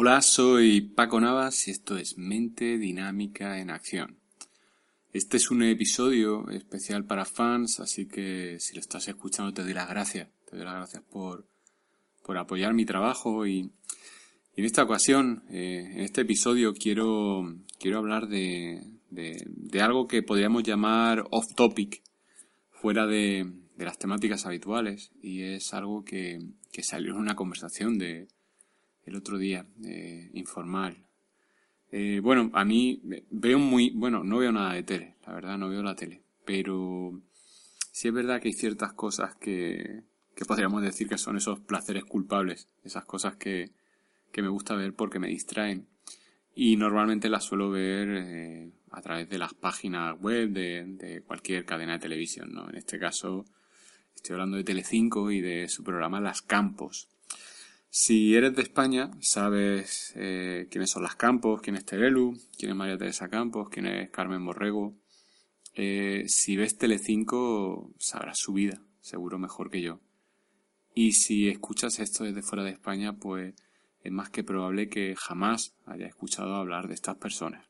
Hola, soy Paco Navas y esto es Mente Dinámica en Acción. Este es un episodio especial para fans, así que si lo estás escuchando te doy las gracias. Te doy las gracias por, por apoyar mi trabajo y, en esta ocasión, eh, en este episodio quiero, quiero hablar de, de, algo que podríamos llamar off topic, fuera de, de las temáticas habituales y es algo que, que salió en una conversación de el otro día, eh, informal. Eh, bueno, a mí veo muy, bueno, no veo nada de tele, la verdad, no veo la tele, pero sí es verdad que hay ciertas cosas que, que podríamos decir que son esos placeres culpables, esas cosas que, que me gusta ver porque me distraen. Y normalmente las suelo ver eh, a través de las páginas web de, de, cualquier cadena de televisión, ¿no? En este caso estoy hablando de Telecinco y de su programa Las Campos. Si eres de España, sabes eh, quiénes son las Campos, quién es Terelu, quién es María Teresa Campos, quién es Carmen Borrego. Eh, si ves Telecinco, sabrás su vida, seguro mejor que yo. Y si escuchas esto desde fuera de España, pues es más que probable que jamás haya escuchado hablar de estas personas.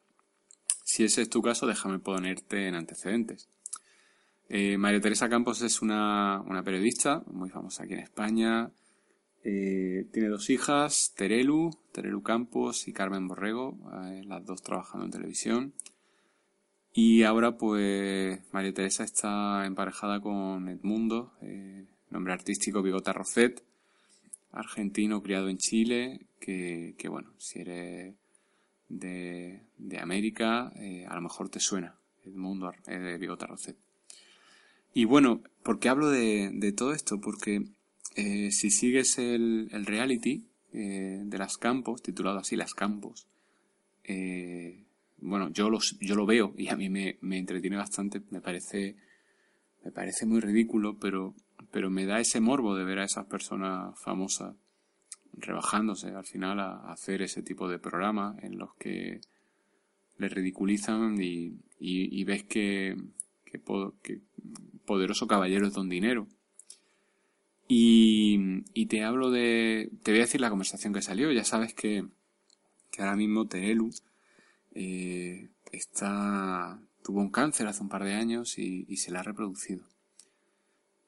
Si ese es tu caso, déjame ponerte en antecedentes. Eh, María Teresa Campos es una, una periodista muy famosa aquí en España, eh, tiene dos hijas, Terelu, Terelu Campos y Carmen Borrego, eh, las dos trabajando en televisión. Y ahora pues María Teresa está emparejada con Edmundo, eh, nombre artístico Bigota Roset, argentino criado en Chile, que, que bueno, si eres de, de América, a lo mejor te suena Edmundo de Bigota Roset. Y bueno, ¿por qué hablo de, de todo esto? Porque eh, si sigues el, reality eh, de las campos, titulado así Las Campos, eh, bueno, yo, los, yo lo veo y a mí me, entretiene bastante, me parece, me parece muy ridículo, pero, pero me da ese morbo de ver a esas personas famosas rebajándose al final a, hacer ese tipo de programas en los que le ridiculizan y, y, ves que, que, que, poderoso caballero es don dinero y, y, te hablo de... Te voy a decir la conversación que salió. Ya sabes que, que ahora mismo Terelu eh, está, tuvo un cáncer hace un par de años y, y se le ha reproducido.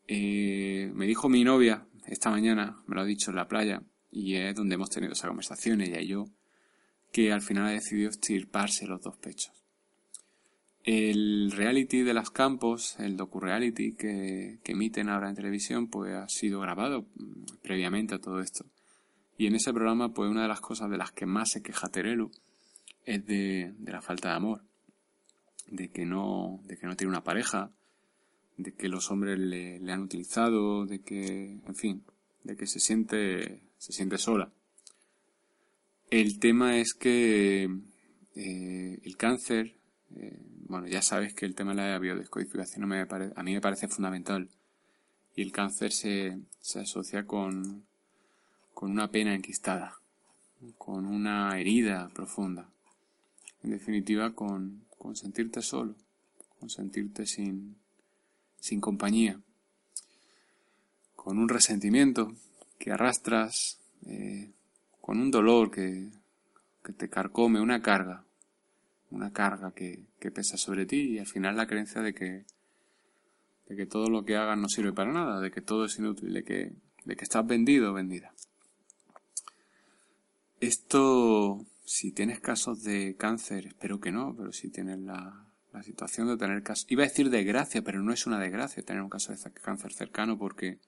Eh, me dijo mi novia esta mañana, me lo ha dicho en la playa, y es donde hemos tenido esa conversación, ella y yo, que al final ha decidido estirparse los dos pechos. El reality de las campos, el docu-reality que, emiten ahora en televisión, pues ha sido grabado mm, previamente a todo esto. Y en ese programa, pues una de las cosas de las que más se queja Terelu es de, la falta de amor. De que no, de que no tiene una pareja, de que los hombres le, han utilizado, de que, en fin, de que se siente, se siente sola. El tema es que eh, el cáncer eh, bueno, ya sabes que el tema de la biodescodificación a mí me parece fundamental. Y el cáncer se, asocia con, con una pena enquistada, con una herida profunda. En definitiva, con, con sentirte solo, con sentirte sin, sin compañía, con un resentimiento que arrastras, eh, con un dolor que, que te carcome, una carga, una carga que, pesa sobre ti y al final la creencia de que, de que todo lo que hagas no sirve para nada, de que todo es inútil, de que, de que estás vendido o vendida. Esto, si tienes casos de cáncer, espero que no, pero si tienes la, la situación de tener casos, iba a decir desgracia, pero no es una desgracia tener un caso de cáncer cercano porque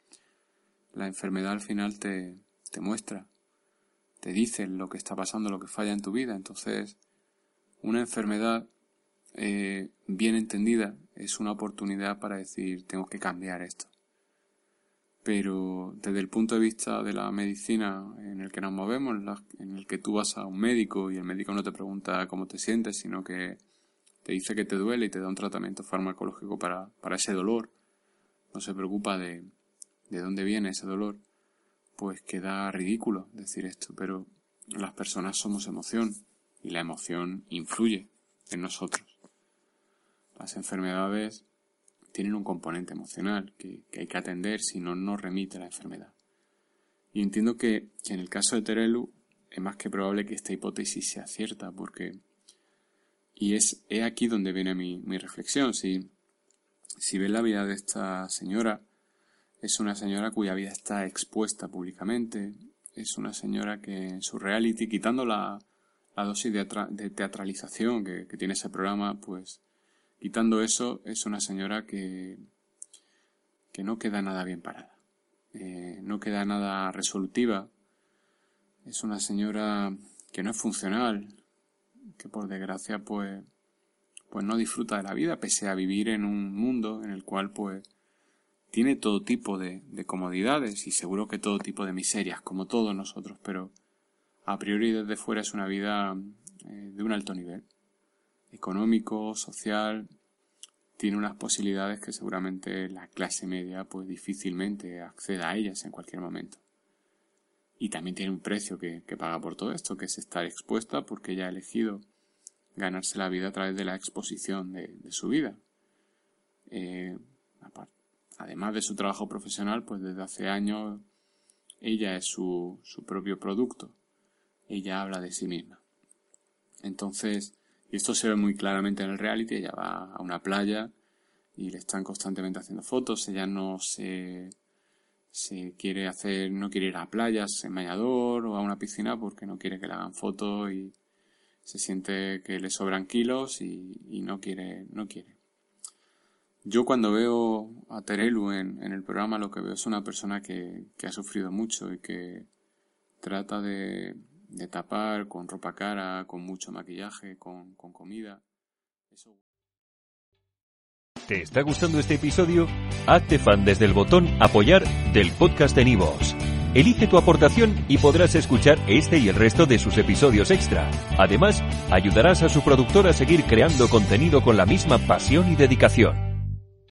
la enfermedad al final te, te muestra, te dice lo que está pasando, lo que falla en tu vida, entonces una enfermedad eh, bien entendida es una oportunidad para decir tengo que cambiar esto. Pero desde el punto de vista de la medicina en el que nos movemos, en el que tú vas a un médico y el médico no te pregunta cómo te sientes, sino que te dice que te duele y te da un tratamiento farmacológico para, para ese dolor, no se preocupa de, de dónde viene ese dolor, pues queda ridículo decir esto, pero las personas somos emoción y la emoción influye en nosotros. Las enfermedades tienen un componente emocional que, hay que atender si no nos remite la enfermedad. Y entiendo que, en el caso de Terelu es más que probable que esta hipótesis sea cierta, porque... Y es aquí donde viene mi, mi reflexión. Si, si ves la vida de esta señora, es una señora cuya vida está expuesta públicamente, es una señora que en su reality, quitando la, la dosis de, de teatralización que, tiene ese programa, pues quitando eso, es una señora que, que no queda nada bien parada, eh, no queda nada resolutiva, es una señora que no es funcional, que por desgracia pues, pues no disfruta de la vida, pese a vivir en un mundo en el cual pues tiene todo tipo de comodidades y seguro que todo tipo de miserias, como todos nosotros, pero a priori desde fuera es una vida eh, de un alto nivel, económico, social, tiene unas posibilidades que seguramente la clase media pues difícilmente acceda a ellas en cualquier momento. Y también tiene un precio que, paga por todo esto, que es estar expuesta porque ella ha elegido ganarse la vida a través de la exposición de, su vida. Eh, además de su trabajo profesional, pues desde hace años ella es su, su propio producto. Ella habla de sí misma. Entonces, y esto se ve muy claramente en el reality, ella va a una playa y le están constantemente haciendo fotos, ella no se se quiere hacer, no quiere ir a playas en bañador o a una piscina porque no quiere que le hagan fotos y se siente que le sobran kilos y, no quiere, no quiere. Yo cuando veo a Terelu en, el programa lo que veo es una persona que, ha sufrido mucho y que trata de, tapar con ropa cara, con mucho maquillaje, con, con comida. ¿Te está gustando este episodio? Hazte fan desde el botón Apoyar del podcast de Nivos. Elige tu aportación y podrás escuchar este y el resto de sus episodios extra. Además, ayudarás a su productor a seguir creando contenido con la misma pasión y dedicación.